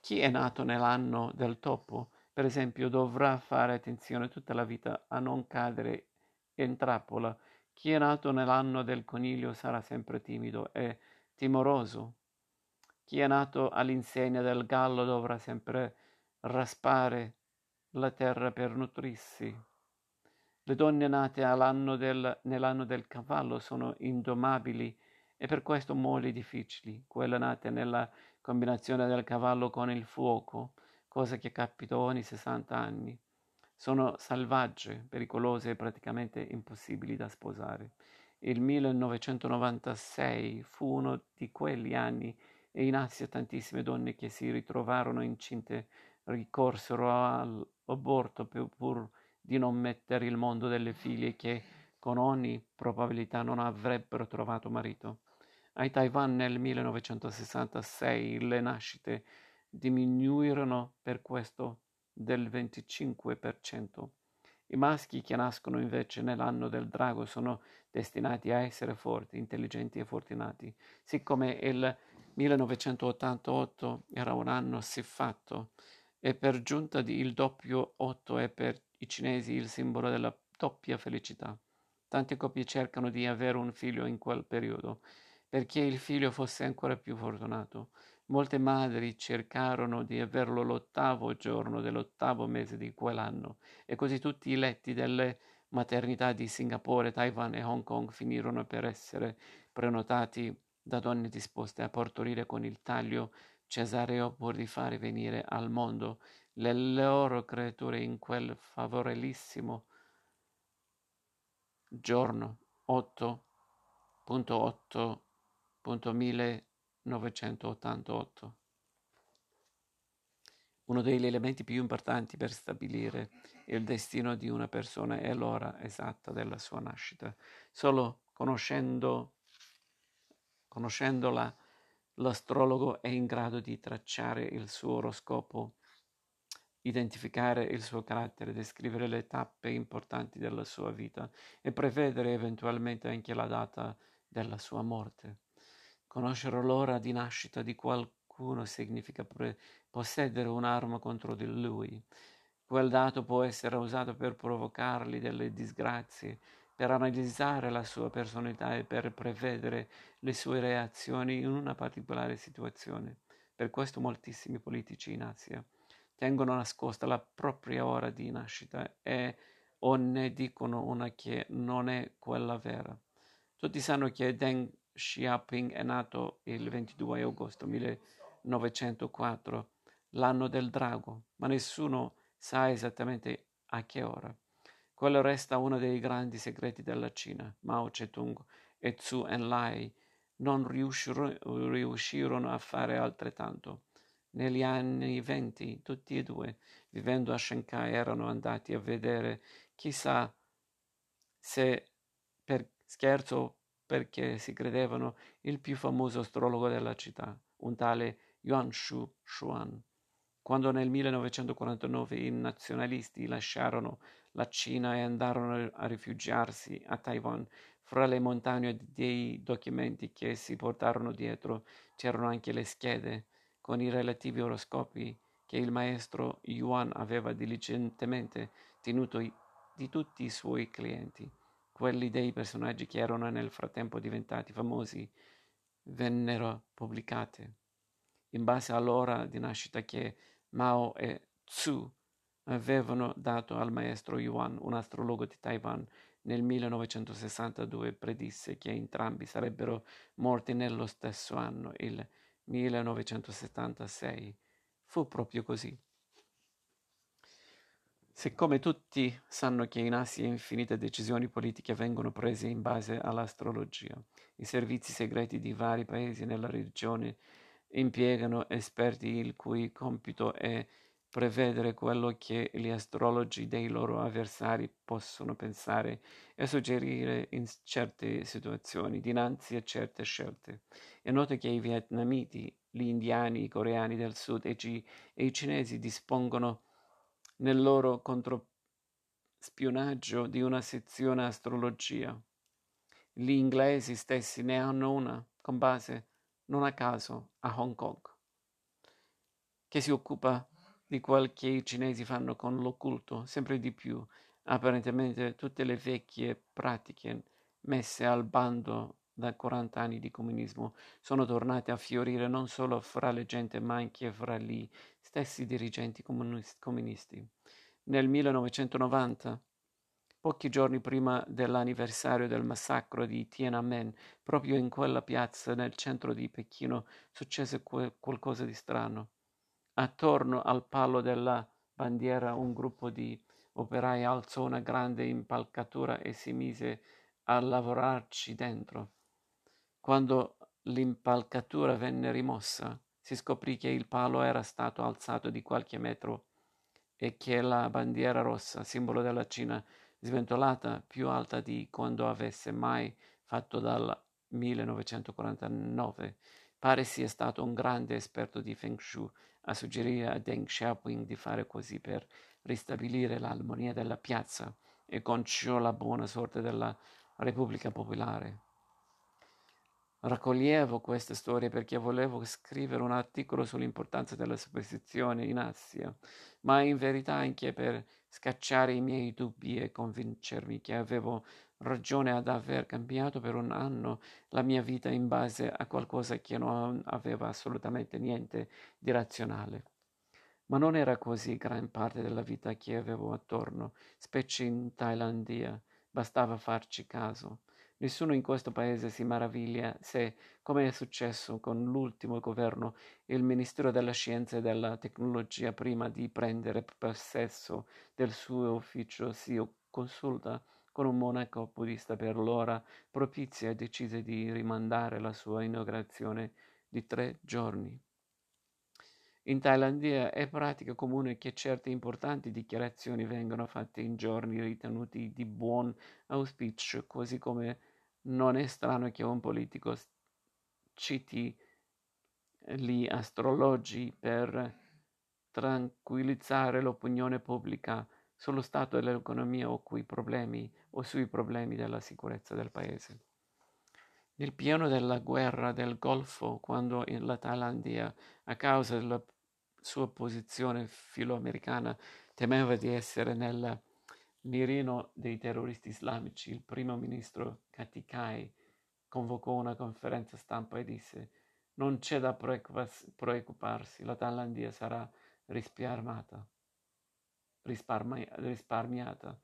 S1: Chi è nato nell'anno del topo, per esempio, dovrà fare attenzione tutta la vita a non cadere in trappola chi è nato nell'anno del coniglio sarà sempre timido e timoroso. Chi è nato all'insegna del gallo dovrà sempre raspare la terra per nutrirsi. Le donne nate del, nell'anno del cavallo sono indomabili e per questo molli difficili. Quelle nate nella combinazione del cavallo con il fuoco, cosa che capita ogni 60 anni. Sono selvagge, pericolose e praticamente impossibili da sposare. Il 1996 fu uno di quegli anni e in Asia tantissime donne che si ritrovarono incinte ricorsero all'aborto pur di non mettere il mondo delle figlie che con ogni probabilità non avrebbero trovato marito. A Taiwan nel 1966 le nascite diminuirono per questo del 25%. I maschi che nascono invece nell'anno del drago sono destinati a essere forti, intelligenti e fortunati, siccome il 1988 era un anno siffatto e per giunta il doppio 8 è per i cinesi il simbolo della doppia felicità. Tante coppie cercano di avere un figlio in quel periodo perché il figlio fosse ancora più fortunato. Molte madri cercarono di averlo l'ottavo giorno dell'ottavo mese di quell'anno e così tutti i letti delle maternità di Singapore, Taiwan e Hong Kong finirono per essere prenotati da donne disposte a partorire con il taglio cesareo pur di fare venire al mondo le loro creature in quel favorevolissimo giorno 8.8.1000 1988. Uno degli elementi più importanti per stabilire il destino di una persona è l'ora esatta della sua nascita. Solo conoscendo, conoscendola, l'astrologo è in grado di tracciare il suo oroscopo, identificare il suo carattere, descrivere le tappe importanti della sua vita e prevedere eventualmente anche la data della sua morte. Conoscere l'ora di nascita di qualcuno significa pre- possedere un'arma contro di lui. Quel dato può essere usato per provocargli delle disgrazie, per analizzare la sua personalità e per prevedere le sue reazioni in una particolare situazione. Per questo moltissimi politici in Asia tengono nascosta la propria ora di nascita e o ne dicono una che non è quella vera. Tutti sanno che Deng Xiaoping è nato il 22 agosto 1904, l'anno del drago, ma nessuno sa esattamente a che ora. Quello resta uno dei grandi segreti della Cina. Mao Zedong e Zhu Enlai non riuscirono, riuscirono a fare altrettanto. Negli anni venti, tutti e due, vivendo a Shanghai, erano andati a vedere chissà se per scherzo perché si credevano il più famoso astrologo della città, un tale Yuan Shu Xuan. Quando nel 1949 i nazionalisti lasciarono la Cina e andarono a rifugiarsi a Taiwan, fra le montagne dei documenti che si portarono dietro c'erano anche le schede con i relativi oroscopi che il maestro Yuan aveva diligentemente tenuto di tutti i suoi clienti. quelli dei personaggi che erano nel frattempo diventati famosi, vennero pubblicate. In base all'ora di nascita che Mao e Tzu avevano dato al maestro Yuan, un astrologo di Taiwan, nel 1962 predisse che entrambi sarebbero morti nello stesso anno, il 1976. Fu proprio così. Siccome tutti sanno che in Asia infinite decisioni politiche vengono prese in base all'astrologia, i servizi segreti di vari paesi nella regione impiegano esperti il cui compito è prevedere quello che gli astrologi dei loro avversari possono pensare e suggerire in certe situazioni dinanzi a certe scelte. È noto che i vietnamiti, gli indiani, i coreani del sud e, e i cinesi dispongono nel loro controspionaggio di una sezione astrologia. Gli inglesi stessi ne hanno una, con base, non a caso, a Hong Kong, che si occupa di quel che i cinesi fanno con l'occulto, sempre di più. Apparentemente tutte le vecchie pratiche messe al bando da 40 anni di comunismo sono tornate a fiorire non solo fra le gente ma anche fra gli stessi dirigenti comunisti. Nel 1990, pochi giorni prima dell'anniversario del massacro di Tiananmen, proprio in quella piazza nel centro di Pechino successe qualcosa di strano. Attorno al palo della bandiera un gruppo di operai alzò una grande impalcatura e si mise a lavorarci dentro. Quando l'impalcatura venne rimossa, si scoprì che il palo era stato alzato di qualche metro e che la bandiera rossa, simbolo della Cina, sventolata più alta di quando avesse mai fatto dal 1949, pare sia stato un grande esperto di Feng Shui a suggerire a Deng Xiaoping di fare così per ristabilire l'armonia della piazza e con ciò la buona sorte della Repubblica Popolare. Raccoglievo queste storie perché volevo scrivere un articolo sull'importanza della superstizione in Asia, ma in verità anche per scacciare i miei dubbi e convincermi che avevo ragione ad aver cambiato per un anno la mia vita in base a qualcosa che non aveva assolutamente niente di razionale. Ma non era così gran parte della vita che avevo attorno, specie in Thailandia, bastava farci caso. Nessuno in questo paese si meraviglia se, come è successo con l'ultimo governo, il Ministero della Scienza e della Tecnologia, prima di prendere possesso del suo ufficio, si consulta con un monaco buddista per l'ora propizia e decise di rimandare la sua inaugurazione di tre giorni. In Thailandia è pratica comune che certe importanti dichiarazioni vengano fatte in giorni ritenuti di buon auspicio, così come non è strano che un politico citi gli astrologi per tranquillizzare l'opinione pubblica sullo stato dell'economia o, problemi, o sui problemi della sicurezza del paese. Nel pieno della guerra del Golfo, quando la Thailandia, a causa della sua posizione filoamericana temeva di essere nel mirino dei terroristi islamici, il primo ministro Katikai convocò una conferenza stampa e disse non c'è da preoccuparsi, la Thailandia sarà risparmiata, risparmi- risparmiata,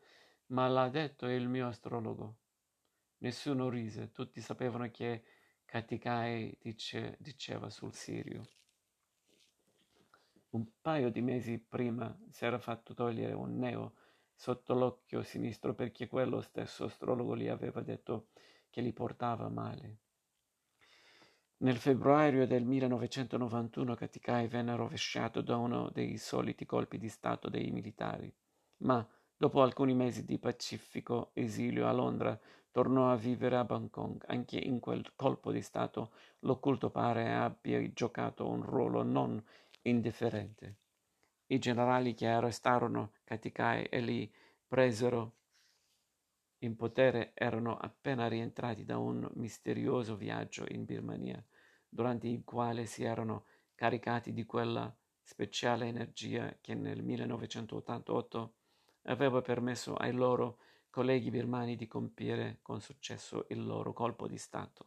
S1: ma l'ha detto il mio astrologo. Nessuno rise, tutti sapevano che Katikai dice, diceva sul Sirio. Un paio di mesi prima si era fatto togliere un neo sotto l'occhio sinistro perché quello stesso astrologo gli aveva detto che li portava male. Nel febbraio del 1991 Katikai venne rovesciato da uno dei soliti colpi di Stato dei militari, ma dopo alcuni mesi di pacifico esilio a Londra tornò a vivere a Bangkok. Anche in quel colpo di Stato l'occulto pare abbia giocato un ruolo non indifferente. I generali che arrestarono Katikai e li presero in potere erano appena rientrati da un misterioso viaggio in Birmania, durante il quale si erano caricati di quella speciale energia che nel 1988 aveva permesso ai loro colleghi birmani di compiere con successo il loro colpo di Stato.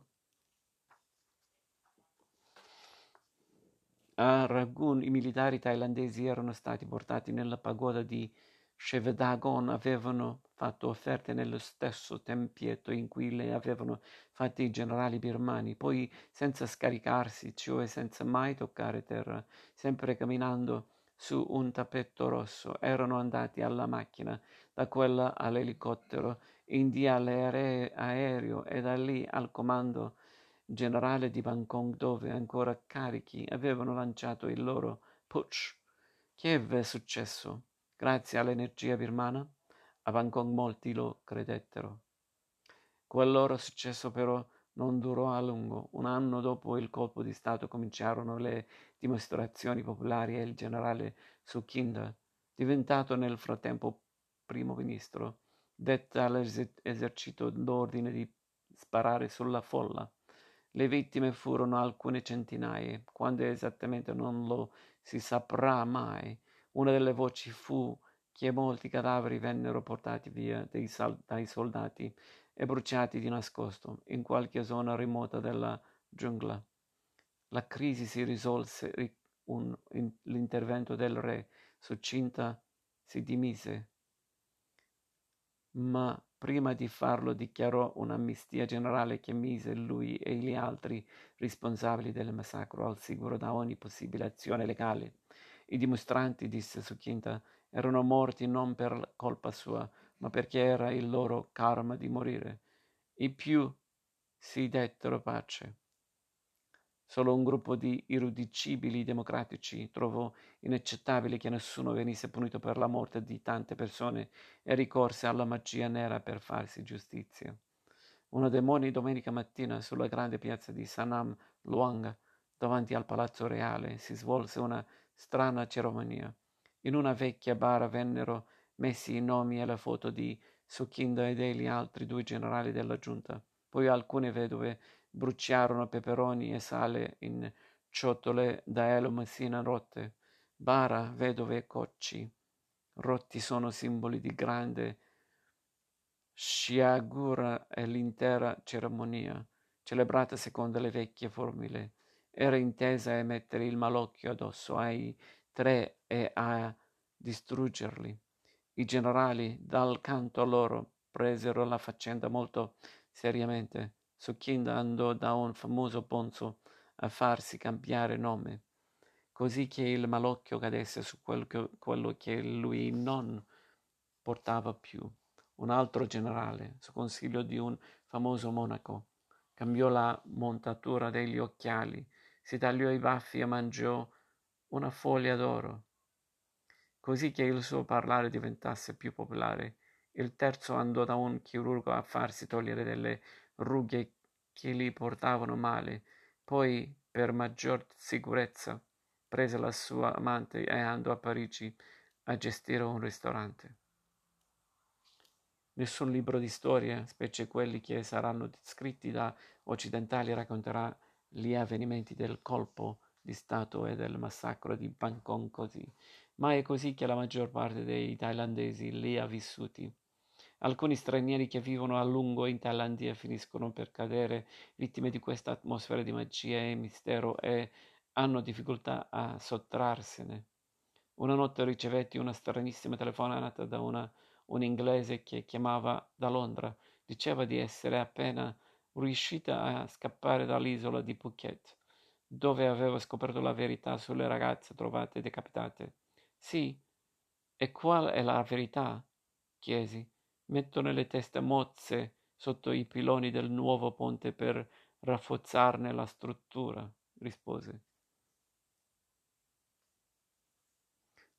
S1: A Rangoon i militari thailandesi erano stati portati nella pagoda di Shevedagon, avevano fatto offerte nello stesso tempietto in cui le avevano fatte i generali birmani, poi senza scaricarsi, cioè senza mai toccare terra, sempre camminando su un tappeto rosso, erano andati alla macchina, da quella all'elicottero, in di all'aereo e da lì al comando generale di Bangkok dove, ancora carichi, avevano lanciato il loro putsch. Che è successo? Grazie all'energia birmana? A Bangkok molti lo credettero. Quel loro successo però non durò a lungo. Un anno dopo il colpo di Stato cominciarono le dimostrazioni popolari e il generale Sukhinda, diventato nel frattempo primo ministro, dette all'esercito l'ordine di sparare sulla folla. Le vittime furono alcune centinaia, quando esattamente non lo si saprà mai. Una delle voci fu che molti cadaveri vennero portati via sal- dai soldati e bruciati di nascosto in qualche zona remota della giungla. La crisi si risolse, un, in, l'intervento del re Sucinta si dimise, ma prima di farlo dichiarò un'amnistia generale che mise lui e gli altri responsabili del massacro al sicuro da ogni possibile azione legale. I dimostranti, disse Suchinta, erano morti non per colpa sua, ma perché era il loro karma di morire. I più si dettero pace. Solo un gruppo di irriducibili democratici trovò inaccettabile che nessuno venisse punito per la morte di tante persone e ricorse alla magia nera per farsi giustizia. Una demoni domenica mattina sulla grande piazza di Sanam Luang, davanti al palazzo reale, si svolse una strana cerimonia. In una vecchia bara vennero messi i nomi e le foto di Sukhinda e degli altri due generali della giunta. Poi alcune vedove bruciarono peperoni e sale in ciotole da elomessina rotte. Bara, vedove e cocci rotti sono simboli di grande sciagura e l'intera cerimonia, celebrata secondo le vecchie formule, era intesa a mettere il malocchio addosso ai tre e a distruggerli. I generali, dal canto loro, presero la faccenda molto seriamente. Suchinda andò da un famoso ponzo a farsi cambiare nome, così che il malocchio cadesse su quello che, quello che lui non portava più. Un altro generale, su consiglio di un famoso monaco, cambiò la montatura degli occhiali si tagliò i baffi e mangiò una foglia d'oro, così che il suo parlare diventasse più popolare. Il terzo andò da un chirurgo a farsi togliere delle rughe che gli portavano male, poi, per maggior sicurezza, prese la sua amante e andò a Parigi a gestire un ristorante. Nessun libro di storia, specie quelli che saranno scritti da occidentali, racconterà gli avvenimenti del colpo di Stato e del massacro di Bangkok così, ma è così che la maggior parte dei thailandesi lì ha vissuti. Alcuni stranieri che vivono a lungo in Thailandia finiscono per cadere vittime di questa atmosfera di magia e mistero e hanno difficoltà a sottrarsene. Una notte ricevetti una stranissima telefonata da una, un inglese che chiamava da Londra. Diceva di essere appena riuscita a scappare dall'isola di Phuket, dove aveva scoperto la verità sulle ragazze trovate decapitate. Sì, e qual è la verità? chiesi. Mettono le teste mozze sotto i piloni del nuovo ponte per rafforzarne la struttura, rispose.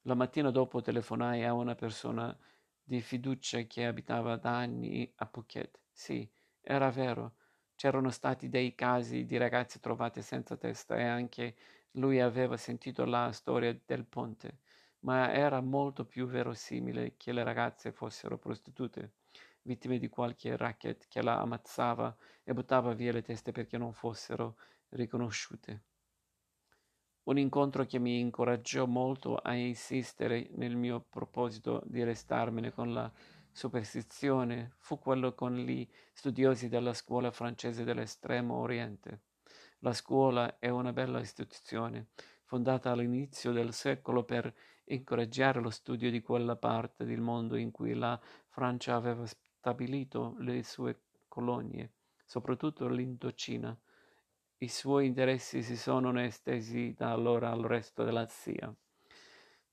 S1: La mattina dopo telefonai a una persona di fiducia che abitava da anni a Phuket. Sì, era vero, C'erano stati dei casi di ragazze trovate senza testa e anche lui aveva sentito la storia del ponte, ma era molto più verosimile che le ragazze fossero prostitute, vittime di qualche racket che la ammazzava e buttava via le teste perché non fossero riconosciute. Un incontro che mi incoraggiò molto a insistere nel mio proposito di restarmene con la superstizione fu quello con gli studiosi della scuola francese dell'estremo oriente. La scuola è una bella istituzione, fondata all'inizio del secolo per incoraggiare lo studio di quella parte del mondo in cui la Francia aveva stabilito le sue colonie, soprattutto l'Indocina. I suoi interessi si sono estesi da allora al resto dell'Asia.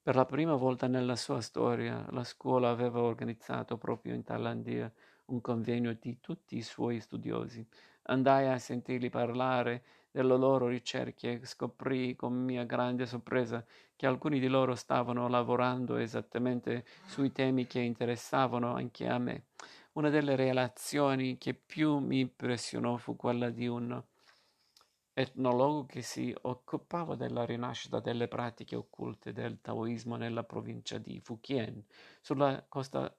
S1: Per la prima volta nella sua storia, la scuola aveva organizzato proprio in Thailandia un convegno di tutti i suoi studiosi. Andai a sentirli parlare delle loro ricerche e scoprì con mia grande sorpresa che alcuni di loro stavano lavorando esattamente sui temi che interessavano anche a me. Una delle relazioni che più mi impressionò fu quella di un etnologo che si occupava della rinascita delle pratiche occulte del taoismo nella provincia di Fujian, sulla costa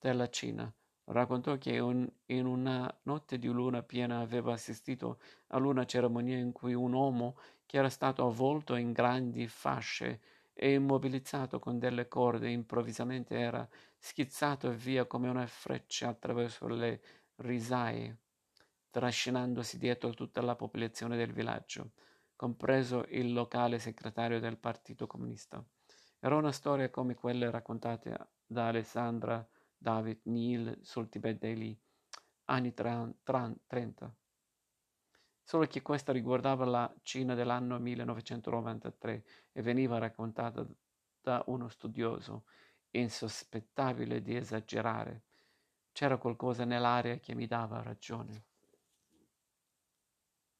S1: della Cina. Raccontò che un, in una notte di luna piena aveva assistito a una cerimonia in cui un uomo che era stato avvolto in grandi fasce e immobilizzato con delle corde improvvisamente era schizzato via come una freccia attraverso le risaie, trascinandosi dietro tutta la popolazione del villaggio, compreso il locale segretario del Partito Comunista. Era una storia come quelle raccontate da Alessandra David Neal sul Tibet degli anni 30, solo che questa riguardava la Cina dell'anno 1993 e veniva raccontata da uno studioso insospettabile di esagerare. C'era qualcosa nell'aria che mi dava ragione.